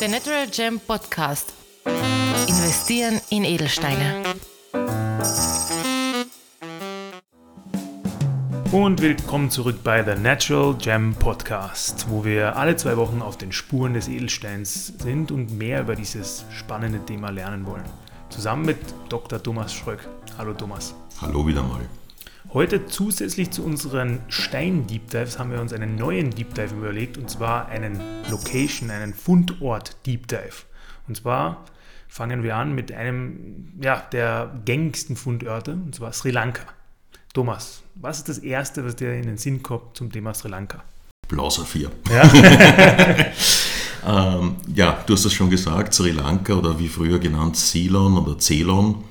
Der Natural Gem Podcast. Investieren in Edelsteine. Und willkommen zurück bei The Natural Gem Podcast, wo wir alle zwei Wochen auf den Spuren des Edelsteins sind und mehr über dieses spannende Thema lernen wollen. Zusammen mit Dr. Thomas Schröck. Hallo Thomas. Hallo wieder mal. Heute zusätzlich zu unseren Stein-Deep Dives haben wir uns einen neuen Deep Dive überlegt und zwar einen Location, einen Fundort-Deep Dive. Und zwar fangen wir an mit einem ja, der gängigsten Fundorte und zwar Sri Lanka. Thomas, was ist das Erste, was dir in den Sinn kommt zum Thema Sri Lanka? Blausaphir. Ja? ähm, ja, du hast das schon gesagt, Sri Lanka oder wie früher genannt Ceylon oder Ceylon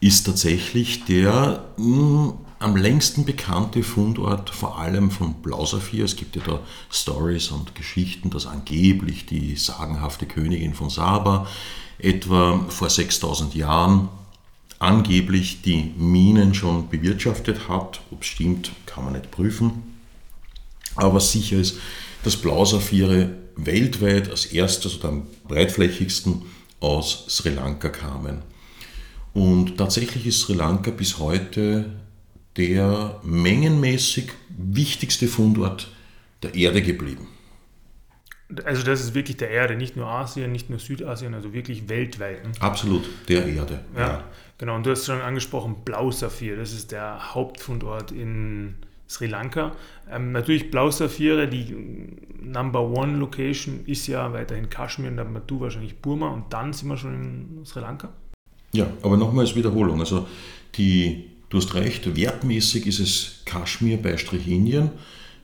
ist tatsächlich der mh, am längsten bekannte Fundort, vor allem von Blausaphir. Es gibt ja da Stories und Geschichten, dass angeblich die sagenhafte Königin von Saba etwa vor 6000 Jahren angeblich die Minen schon bewirtschaftet hat. Ob es stimmt, kann man nicht prüfen. Aber sicher ist, dass Blausaphire weltweit als erstes oder am breitflächigsten aus Sri Lanka kamen. Und tatsächlich ist Sri Lanka bis heute der mengenmäßig wichtigste Fundort der Erde geblieben. Also das ist wirklich der Erde, nicht nur Asien, nicht nur Südasien, also wirklich weltweit. Ne? Absolut, der Erde. Ja, ja, genau. Und du hast schon angesprochen, Blausaphir, das ist der Hauptfundort in Sri Lanka. Ähm, natürlich Blausaphire, die Number One Location ist ja weiterhin Kaschmir und dann du wahrscheinlich Burma und dann sind wir schon in Sri Lanka. Ja, aber nochmals Wiederholung. Also die Du hast recht, wertmäßig ist es Kaschmir beistrich Indien,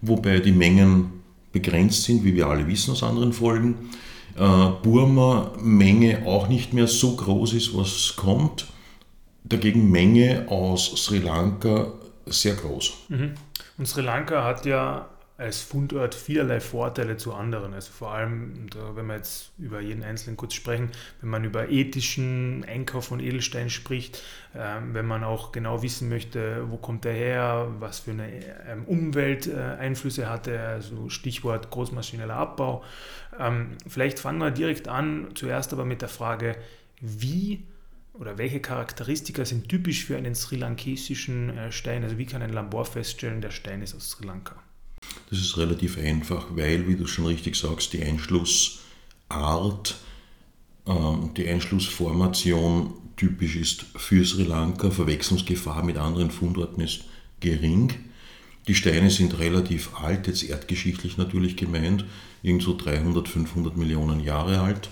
wobei die Mengen begrenzt sind, wie wir alle wissen aus anderen Folgen. Äh, Burma Menge auch nicht mehr so groß ist, was kommt. Dagegen Menge aus Sri Lanka sehr groß. Mhm. Und Sri Lanka hat ja als Fundort vielerlei Vorteile zu anderen. Also vor allem, wenn wir jetzt über jeden einzelnen kurz sprechen, wenn man über ethischen Einkauf von Edelstein spricht, ähm, wenn man auch genau wissen möchte, wo kommt er her, was für eine ähm, Umwelteinflüsse hat er, also Stichwort großmaschineller Abbau. Ähm, vielleicht fangen wir direkt an, zuerst aber mit der Frage, wie oder welche Charakteristika sind typisch für einen sri lankesischen äh, Stein? Also wie kann ein Labor feststellen, der Stein ist aus Sri Lanka? Das ist relativ einfach, weil, wie du schon richtig sagst, die Einschlussart, ähm, die Einschlussformation typisch ist für Sri Lanka. Verwechslungsgefahr mit anderen Fundorten ist gering. Die Steine sind relativ alt, jetzt erdgeschichtlich natürlich gemeint, irgendwo 300, 500 Millionen Jahre alt.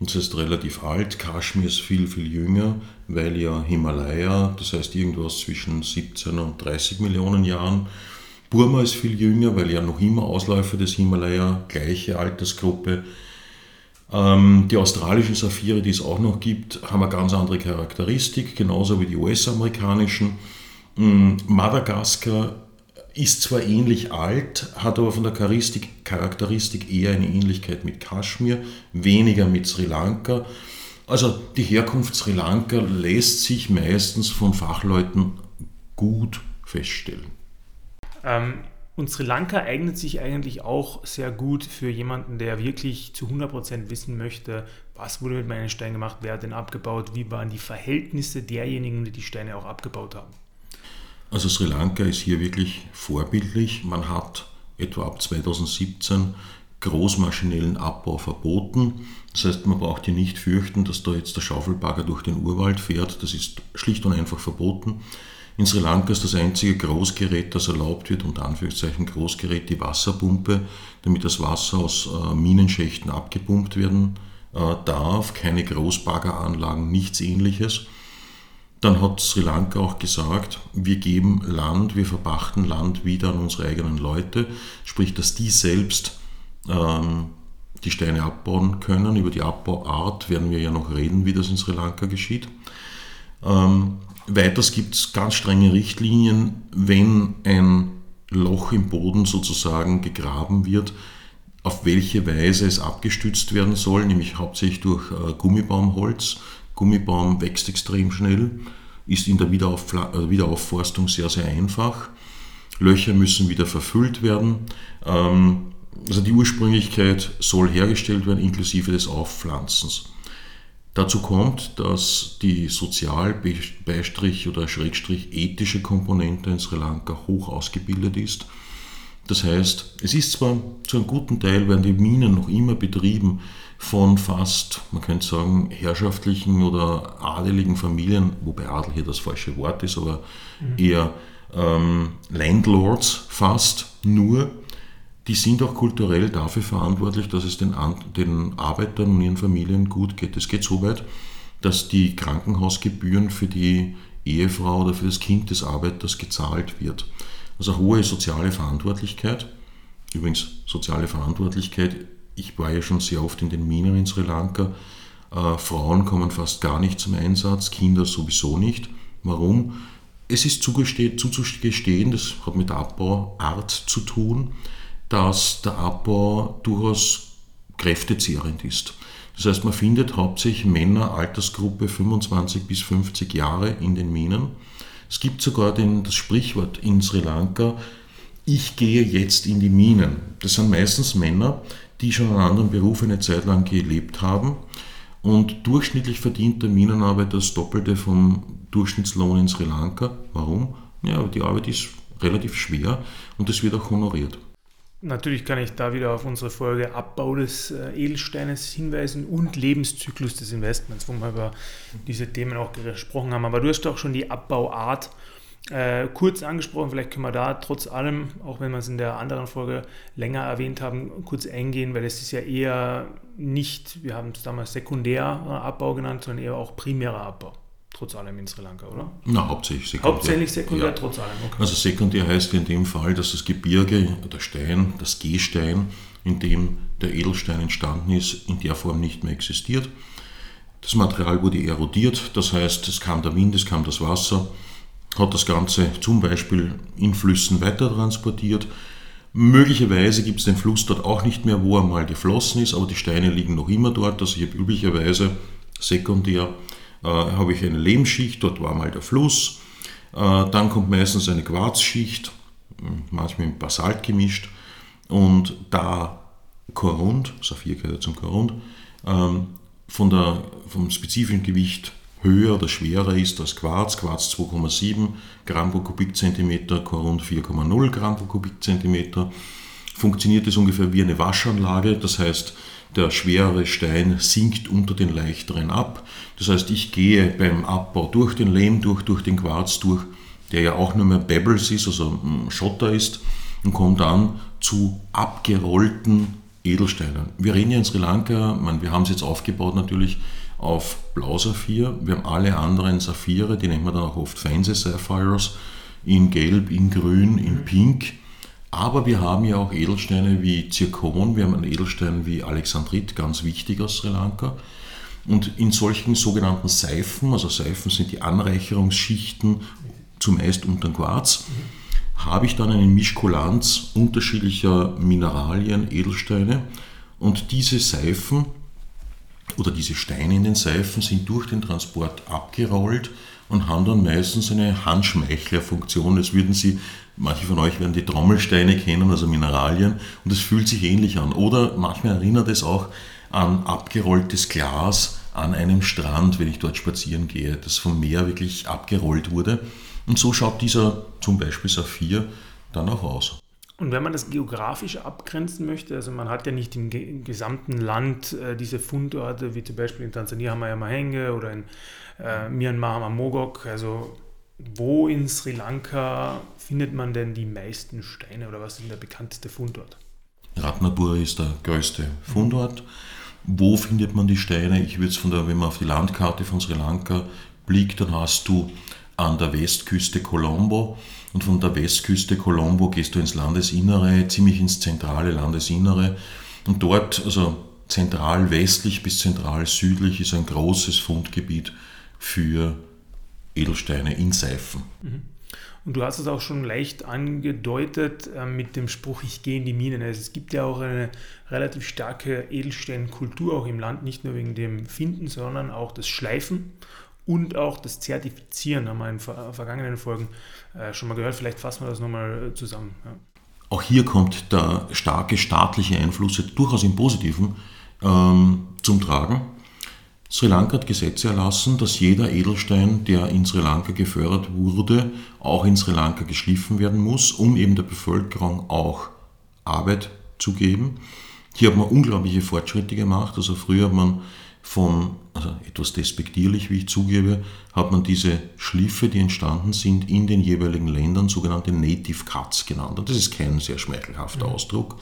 Und das heißt relativ alt. Kaschmir ist viel, viel jünger, weil ja Himalaya, das heißt irgendwas zwischen 17 und 30 Millionen Jahren, Burma ist viel jünger, weil ja noch immer Ausläufer des Himalaya, gleiche Altersgruppe. Ähm, die australischen Saphire, die es auch noch gibt, haben eine ganz andere Charakteristik, genauso wie die US-amerikanischen. Ähm, Madagaskar ist zwar ähnlich alt, hat aber von der Charakteristik, Charakteristik eher eine Ähnlichkeit mit Kaschmir, weniger mit Sri Lanka. Also die Herkunft Sri Lanka lässt sich meistens von Fachleuten gut feststellen. Ähm, und Sri Lanka eignet sich eigentlich auch sehr gut für jemanden, der wirklich zu 100% wissen möchte, was wurde mit meinen Steinen gemacht, wer hat den abgebaut, wie waren die Verhältnisse derjenigen, die die Steine auch abgebaut haben. Also Sri Lanka ist hier wirklich vorbildlich. Man hat etwa ab 2017 großmaschinellen Abbau verboten. Das heißt, man braucht hier nicht fürchten, dass da jetzt der Schaufelbagger durch den Urwald fährt. Das ist schlicht und einfach verboten. In Sri Lanka ist das einzige Großgerät, das erlaubt wird, unter Anführungszeichen Großgerät, die Wasserpumpe, damit das Wasser aus äh, Minenschächten abgepumpt werden äh, darf. Keine Großbaggeranlagen, nichts ähnliches. Dann hat Sri Lanka auch gesagt, wir geben Land, wir verpachten Land wieder an unsere eigenen Leute, sprich, dass die selbst ähm, die Steine abbauen können. Über die Abbauart werden wir ja noch reden, wie das in Sri Lanka geschieht. Ähm, Weiters gibt es ganz strenge Richtlinien, wenn ein Loch im Boden sozusagen gegraben wird, auf welche Weise es abgestützt werden soll, nämlich hauptsächlich durch äh, Gummibaumholz. Gummibaum wächst extrem schnell, ist in der Wiederauf äh, Wiederaufforstung sehr, sehr einfach. Löcher müssen wieder verfüllt werden. Ähm, also die Ursprünglichkeit soll hergestellt werden, inklusive des Aufpflanzens. Dazu kommt, dass die sozial-beistrich oder schrägstrich ethische Komponente in Sri Lanka hoch ausgebildet ist. Das heißt, es ist zwar zu einem guten Teil, werden die Minen noch immer betrieben von fast, man könnte sagen, herrschaftlichen oder adeligen Familien, wobei Adel hier das falsche Wort ist, aber mhm. eher ähm, Landlords fast, nur die sind auch kulturell dafür verantwortlich, dass es den, den Arbeitern und ihren Familien gut geht. Es geht so weit, dass die Krankenhausgebühren für die Ehefrau oder für das Kind des Arbeiters gezahlt wird. Also hohe soziale Verantwortlichkeit. Übrigens, soziale Verantwortlichkeit, ich war ja schon sehr oft in den Minen in Sri Lanka. Äh, Frauen kommen fast gar nicht zum Einsatz, Kinder sowieso nicht. Warum? Es ist zuzugestehen, das hat mit Abbauart zu tun, dass der Abbau durchaus kräftezehrend ist. Das heißt, man findet hauptsächlich Männer Altersgruppe 25 bis 50 Jahre in den Minen. Es gibt sogar den, das Sprichwort in Sri Lanka, ich gehe jetzt in die Minen. Das sind meistens Männer, die schon einen anderen Beruf eine Zeit lang gelebt haben. Und durchschnittlich verdient der Minenarbeiter das Doppelte vom Durchschnittslohn in Sri Lanka. Warum? Ja, die Arbeit ist relativ schwer und es wird auch honoriert. Natürlich kann ich da wieder auf unsere Folge Abbau des äh, Edelsteines hinweisen und Lebenszyklus des Investments, wo wir über diese Themen auch gesprochen haben. Aber du hast doch schon die Abbauart äh, kurz angesprochen. Vielleicht können wir da trotz allem, auch wenn wir es in der anderen Folge länger erwähnt haben, kurz eingehen, weil es ist ja eher nicht, wir haben es damals sekundärer Abbau genannt, sondern eher auch primärer Abbau trotz allem in Sri Lanka, oder? Na, hauptsächlich sekundär. Hauptsächlich sekundär, ja. trotz allem. Okay. Also sekundär heißt in dem Fall, dass das Gebirge, der Stein, das Gehstein, in dem der Edelstein entstanden ist, in der Form nicht mehr existiert. Das Material wurde erodiert, das heißt, es kam der Wind, es kam das Wasser, hat das Ganze zum Beispiel in Flüssen weiter transportiert. Möglicherweise gibt es den Fluss dort auch nicht mehr, wo er mal geflossen ist, aber die Steine liegen noch immer dort. Also ich habe üblicherweise sekundär äh, habe ich eine Lehmschicht, dort war mal der Fluss. Äh, dann kommt meistens eine Quarzschicht, hm, manchmal mit Basalt gemischt. Und da Korund, Saphir gehört zum Korund, ähm, von der, vom spezifischen Gewicht höher oder schwerer ist als Quarz, Quarz 2,7 Gramm pro Kubikzentimeter, Korund 4,0 Gramm pro Kubikzentimeter, funktioniert es ungefähr wie eine Waschanlage, das heißt, der schwerere Stein sinkt unter den leichteren ab. Das heißt, ich gehe beim Abbau durch den Lehm durch, durch den Quarz durch, der ja auch nur mehr Pebbles ist, also Schotter ist, und komme dann zu abgerollten Edelsteinen. Wir reden ja in Sri Lanka, meine, wir haben es jetzt aufgebaut natürlich auf Blausaphir. Wir haben alle anderen Saphire, die nennt man dann auch oft Fancy Sapphires, in Gelb, in Grün, in Pink. Aber wir haben ja auch Edelsteine wie Zirkon, wir haben einen Edelstein wie Alexandrit, ganz wichtig aus Sri Lanka. Und in solchen sogenannten Seifen, also Seifen sind die Anreicherungsschichten zumeist unter Quarz, habe ich dann eine Mischkulanz unterschiedlicher Mineralien, Edelsteine. Und diese Seifen oder diese Steine in den Seifen sind durch den Transport abgerollt und haben dann meistens eine Handschmeichlerfunktion. Das würden Sie Manche von euch werden die Trommelsteine kennen, also Mineralien, und es fühlt sich ähnlich an. Oder manchmal erinnert es auch an abgerolltes Glas an einem Strand, wenn ich dort spazieren gehe, das vom Meer wirklich abgerollt wurde. Und so schaut dieser zum Beispiel Saphir dann auch aus. Und wenn man das geografisch abgrenzen möchte, also man hat ja nicht im, gesamten Land äh, diese Fundorte, wie zum Beispiel in Tansania haben wir ja Mahenge oder in äh, Myanmar haben wir Mogok, also wo in Sri Lanka findet man denn die meisten Steine oder was ist denn der bekannteste Fundort? Ratnapur ist der größte Fundort. Wo findet man die Steine? Ich würde es von der, wenn man auf die Landkarte von Sri Lanka blickt, dann hast du an der Westküste Colombo und von der Westküste Colombo gehst du ins Landesinnere, ziemlich ins zentrale Landesinnere und dort, also zentral westlich bis zentral südlich, ist ein großes Fundgebiet für Edelsteine in Seifen. Mhm. Und du hast es auch schon leicht angedeutet äh, mit dem Spruch, ich gehe in die Minen. Also es gibt ja auch eine relativ starke Edelsteinkultur auch im Land, nicht nur wegen dem Finden, sondern auch das Schleifen und auch das Zertifizieren haben wir in vergangenen Folgen äh, schon mal gehört. Vielleicht fassen wir das nochmal zusammen. Ja. Auch hier kommt der starke staatliche Einfluss durchaus im Positiven ähm, zum Tragen. Sri Lanka hat Gesetze erlassen, dass jeder Edelstein, der in Sri Lanka gefördert wurde, auch in Sri Lanka geschliffen werden muss, um eben der Bevölkerung auch Arbeit zu geben. Hier hat man unglaubliche Fortschritte gemacht. Also früher hat man von, also etwas despektierlich, wie ich zugebe, hat man diese Schliffe, die entstanden sind, in den jeweiligen Ländern sogenannte Native Cuts genannt. Und das ist kein sehr schmeichelhafter mhm. Ausdruck.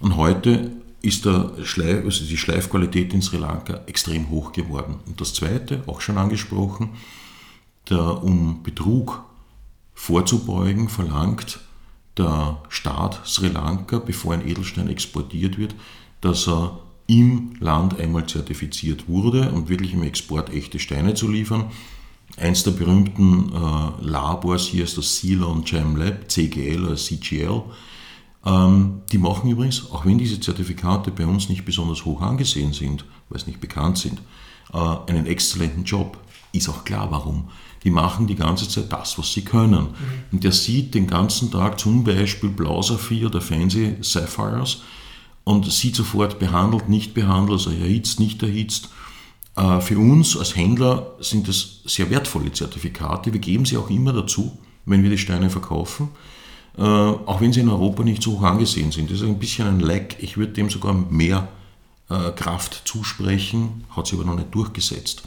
Und heute ist Schleif, also die Schleifqualität in Sri Lanka extrem hoch geworden. Und das Zweite, auch schon angesprochen, der, um Betrug vorzubeugen, verlangt der Staat Sri Lanka, bevor ein Edelstein exportiert wird, dass er im Land einmal zertifiziert wurde und wirklich im Export echte Steine zu liefern. Eins der berühmten äh, Labors hier ist das Ceylon Gem Lab, CGL oder CGL. Ähm, die machen übrigens, auch wenn diese Zertifikate bei uns nicht besonders hoch angesehen sind, weil es nicht bekannt sind, äh, einen exzellenten Job. Ist auch klar, warum. Die machen die ganze Zeit das, was sie können. Mhm. Und der sieht den ganzen Tag zum Beispiel Blau-Saphir oder Fancy Sapphires und sieht sofort behandelt, nicht behandelt, also erhitzt, nicht erhitzt. Äh, für uns als Händler sind das sehr wertvolle Zertifikate. Wir geben sie auch immer dazu, wenn wir die Steine verkaufen. Äh, auch wenn sie in Europa nicht so hoch angesehen sind. Das ist ein bisschen ein Lack. Ich würde dem sogar mehr äh, Kraft zusprechen, hat sich aber noch nicht durchgesetzt.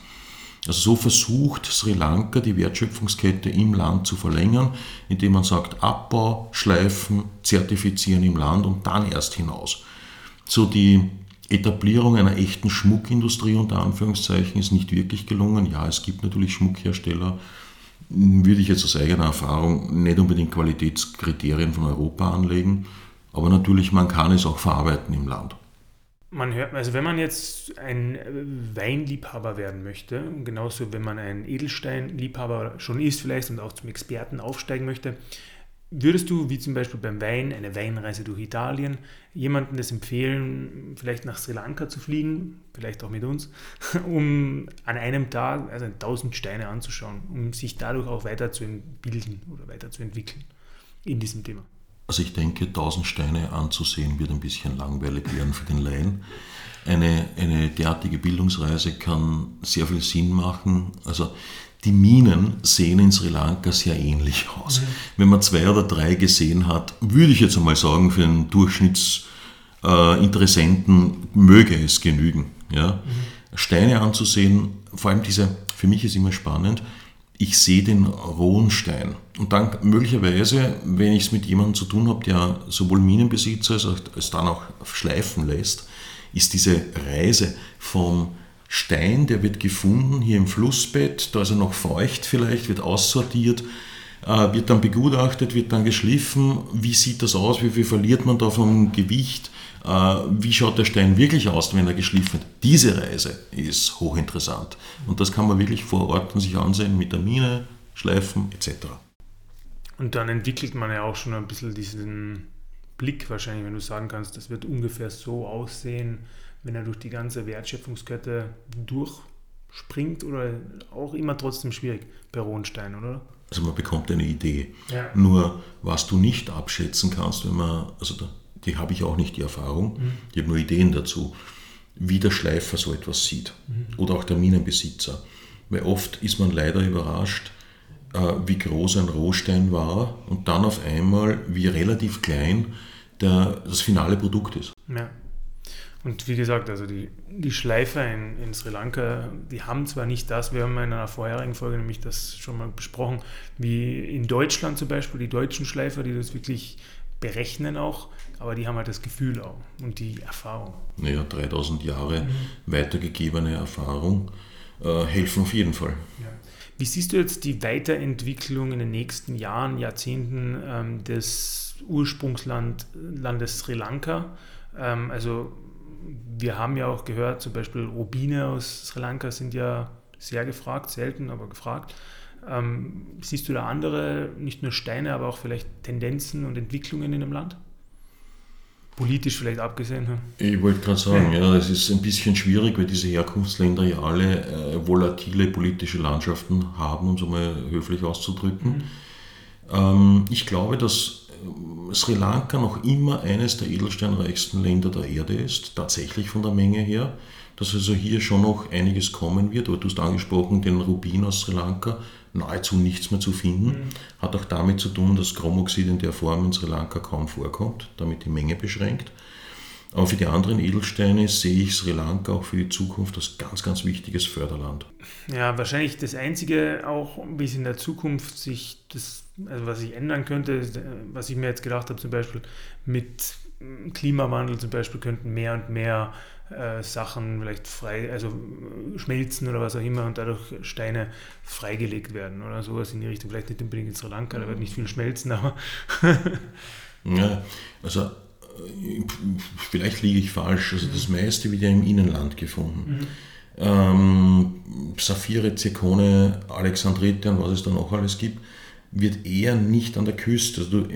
Also so versucht Sri Lanka die Wertschöpfungskette im Land zu verlängern, indem man sagt Abbau, Schleifen, Zertifizieren im Land und dann erst hinaus. So die Etablierung einer echten Schmuckindustrie unter Anführungszeichen ist nicht wirklich gelungen. Ja, es gibt natürlich Schmuckhersteller, würde ich jetzt aus eigener Erfahrung nicht unbedingt Qualitätskriterien von Europa anlegen, aber natürlich, man kann es auch verarbeiten im Land. Man hört, also wenn man jetzt ein Weinliebhaber werden möchte, genauso wenn man ein Edelsteinliebhaber schon ist vielleicht und auch zum Experten aufsteigen möchte, Würdest du, wie zum Beispiel beim Wein, eine Weinreise durch Italien, jemandem das empfehlen, vielleicht nach Sri Lanka zu fliegen, vielleicht auch mit uns, um an einem Tag also 1000 Steine anzuschauen, um sich dadurch auch weiterzubilden oder weiterzuentwickeln in diesem Thema? Also ich denke, 1000 Steine anzusehen wird ein bisschen langweilig werden für den Laien. Eine, eine derartige Bildungsreise kann sehr viel Sinn machen. Also die Minen sehen in Sri Lanka sehr ähnlich aus. Mhm. Wenn man zwei oder drei gesehen hat, würde ich jetzt einmal sagen, für einen Durchschnittsinteressenten äh, möge es genügen. Ja? Mhm. Steine anzusehen, vor allem diese, für mich ist immer spannend, ich sehe den rohen Stein. Und dann möglicherweise, wenn ich es mit jemandem zu tun habe, der sowohl Minenbesitzer ist, als dann auch schleifen lässt, ist diese Reise vom Stein, der wird gefunden hier im Flussbett, da ist er noch feucht vielleicht, wird aussortiert, äh, wird dann begutachtet, wird dann geschliffen. Wie sieht das aus? Wie viel verliert man da vom Gewicht? Äh, wie schaut der Stein wirklich aus, wenn er geschliffen wird? Diese Reise ist hochinteressant. Und das kann man wirklich vor Ort sich ansehen mit der Mine, Schleifen etc. Und dann entwickelt man ja auch schon ein bisschen diesen Blick wahrscheinlich, wenn du sagen kannst, das wird ungefähr so aussehen wenn er durch die ganze Wertschöpfungskette durchspringt oder auch immer trotzdem schwierig bei Rohenstein, oder? Also man bekommt eine Idee. Ja. Nur was du nicht abschätzen kannst, wenn man, also da, die habe ich auch nicht die Erfahrung, mhm. ich habe nur Ideen dazu, wie der Schleifer so etwas sieht mhm. oder auch der Minenbesitzer. Weil oft ist man leider überrascht, äh, wie groß ein Rohstein war und dann auf einmal, wie relativ klein der, das finale Produkt ist. Ja. Und wie gesagt, also die, die Schleifer in, in Sri Lanka, die haben zwar nicht das, wir haben in einer vorherigen Folge nämlich das schon mal besprochen, wie in Deutschland zum Beispiel, die deutschen Schleifer, die das wirklich berechnen auch, aber die haben halt das Gefühl auch und die Erfahrung. Naja, 3000 Jahre mhm. weitergegebene Erfahrung äh, helfen auf jeden Fall. Ja. Wie siehst du jetzt die Weiterentwicklung in den nächsten Jahren, Jahrzehnten ähm, des Ursprungslandes Sri Lanka? Ähm, also wir haben ja auch gehört, zum Beispiel Rubine aus Sri Lanka sind ja sehr gefragt, selten, aber gefragt. Ähm, siehst du da andere, nicht nur Steine, aber auch vielleicht Tendenzen und Entwicklungen in dem Land? politisch vielleicht abgesehen. Ich wollte gerade sagen, ja, es ist ein bisschen schwierig, weil diese Herkunftsländer ja alle äh, volatile politische Landschaften haben, um es mal höflich auszudrücken. Mhm. Ähm, ich glaube, dass Sri Lanka noch immer eines der edelsteinreichsten Länder der Erde ist, tatsächlich von der Menge her. Dass also hier schon noch einiges kommen wird, aber du hast angesprochen, den Rubin aus Sri Lanka, nahezu nichts mehr zu finden. Mhm. Hat auch damit zu tun, dass Chromoxid in der Form in Sri Lanka kaum vorkommt, damit die Menge beschränkt. Aber für die anderen Edelsteine sehe ich Sri Lanka auch für die Zukunft als ganz, ganz wichtiges Förderland. Ja, wahrscheinlich das Einzige auch, wie es in der Zukunft sich das, also was sich ändern könnte, was ich mir jetzt gedacht habe, zum Beispiel mit Klimawandel zum Beispiel könnten mehr und mehr äh, Sachen vielleicht frei, also äh, schmelzen oder was auch immer und dadurch Steine freigelegt werden oder sowas in die Richtung. Vielleicht nicht unbedingt in Sri Lanka, da wird nicht viel schmelzen, aber. ja, also äh, vielleicht liege ich falsch. Also das meiste wird ja im Innenland gefunden. Mhm. Ähm, Saphire, Zirkone, Alexandrite und was es da noch alles gibt, wird eher nicht an der Küste. Also, du,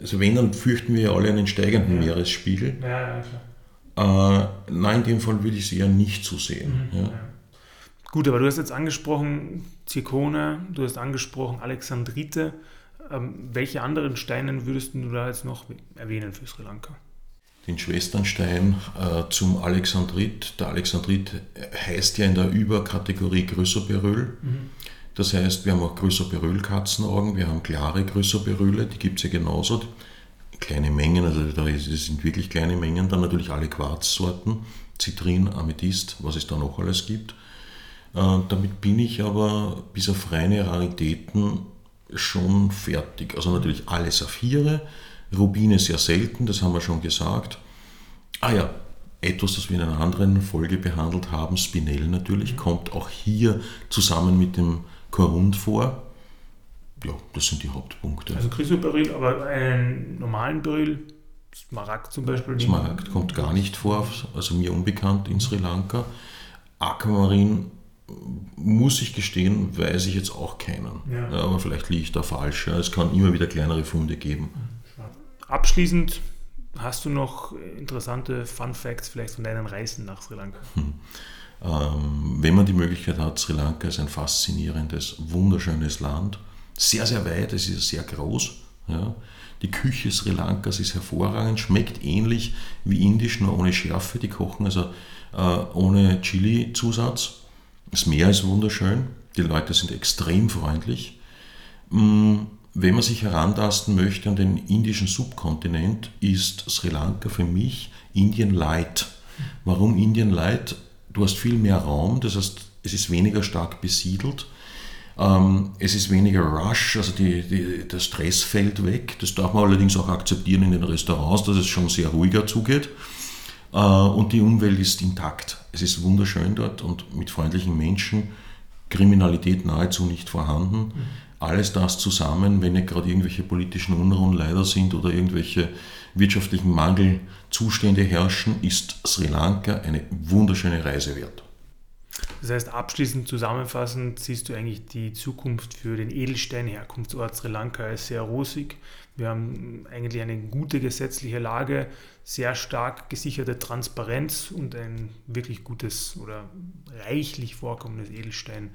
also wenn, dann fürchten wir ja alle einen steigenden ja. Meeresspiegel. Ja, ja, klar. Äh, nein, in dem Fall würde ich es eher nicht so sehen. Mhm. Gut, aber du hast jetzt angesprochen Zirkone, du hast angesprochen Alexandrite. Ähm, welche anderen Steine würdest du da jetzt noch erwähnen für Sri Lanka? Den Schwesternstein äh, zum Alexandrit. Der Alexandrit heißt ja in der Überkategorie Größerberyl. Mhm. Das heißt, wir haben auch Größerberyl-Katzenaugen, wir haben klare Größerberylle, die gibt es ja genauso kleine Mengen, also da sind wirklich kleine Mengen, dann natürlich alle Quarzsorten, Zitrin, Amethyst, was es da noch alles gibt. Äh, damit bin ich aber bis auf reine Raritäten schon fertig. Also natürlich alle Saphire, Rubine sehr selten, das haben wir schon gesagt. Ah ja, etwas, das wir in einer anderen Folge behandelt haben, Spinell natürlich, kommt auch hier zusammen mit dem Korund vor ja, das sind die Hauptpunkte. Also Chrysoberyl, aber einen normalen Beryl, Smaragd zum Beispiel? Smaragd kommt gar nicht vor, also mir unbekannt in Sri Lanka. Aquamarin muss ich gestehen, weiß ich jetzt auch keinen. Ja. Ja, aber vielleicht liege ich da falsch. Es kann immer wieder kleinere Funde geben. Abschließend hast du noch interessante Fun Facts vielleicht von deinen Reisen nach Sri Lanka? Hm. Ähm, wenn man die Möglichkeit hat, Sri Lanka ist ein faszinierendes, wunderschönes Land sehr, sehr weit, es ist sehr groß. Ja. Die Küche Sri Lankas ist hervorragend, schmeckt ähnlich wie indisch, nur ohne Schärfe. Die kochen also äh, ohne Chili-Zusatz. Das Meer ist wunderschön, die Leute sind extrem freundlich. Mm, wenn man sich herantasten möchte an den indischen Subkontinent, ist Sri Lanka für mich Indien Light. Warum Indien Light? Du hast viel mehr Raum, das heißt, es ist weniger stark besiedelt ähm, es ist weniger Rush, also die, die, der Stress fällt weg. Das darf man allerdings auch akzeptieren in den Restaurants, dass es schon sehr ruhiger zugeht. Äh, und die Umwelt ist intakt. Es ist wunderschön dort und mit freundlichen Menschen. Kriminalität nahezu nicht vorhanden. Alles das zusammen, wenn nicht gerade irgendwelche politischen Unruhen leider sind oder irgendwelche wirtschaftlichen Mangelzustände herrschen, ist Sri Lanka eine wunderschöne Reise wert. Das heißt, abschließend zusammenfassend siehst du eigentlich die Zukunft für den Edelstein-Herkunftsort Sri Lanka als sehr rosig. Wir haben eigentlich eine gute gesetzliche Lage, sehr stark gesicherte Transparenz und ein wirklich gutes oder reichlich vorkommendes Edelstein.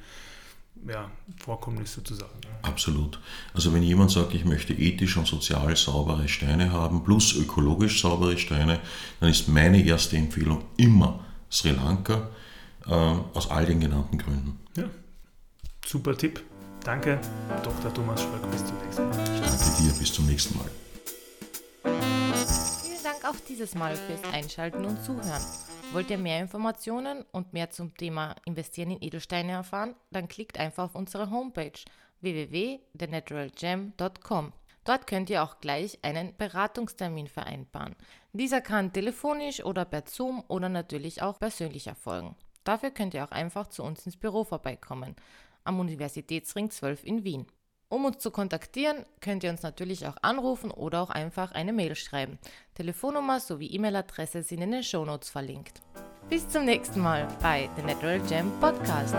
Ja, Vorkommnis sozusagen. Absolut. Also wenn jemand sagt, ich möchte ethisch und sozial saubere Steine haben, plus ökologisch saubere Steine, dann ist meine erste Empfehlung immer Sri Lanka äh, aus all den genannten Gründen. Ja, super Tipp. Danke, Dr. Thomas Schröck. Bis zum nächsten Mal. Ich danke dir. Bis zum nächsten Mal. Vielen Dank auch dieses Mal fürs Einschalten und Zuhören. Wollt ihr mehr Informationen und mehr zum Thema Investieren in Edelsteine erfahren? Dann klickt einfach auf unsere Homepage www.thenaturalgem.com. Dort könnt ihr auch gleich einen Beratungstermin vereinbaren. Dieser kann telefonisch oder per Zoom oder natürlich auch persönlich erfolgen. Dafür könnt ihr auch einfach zu uns ins Büro vorbeikommen, am Universitätsring 12 in Wien. Um uns zu kontaktieren, könnt ihr uns natürlich auch anrufen oder auch einfach eine Mail schreiben. Telefonnummer sowie E-Mail-Adresse sind in den Shownotes verlinkt. Bis zum nächsten Mal bei The Natural Gem Podcast.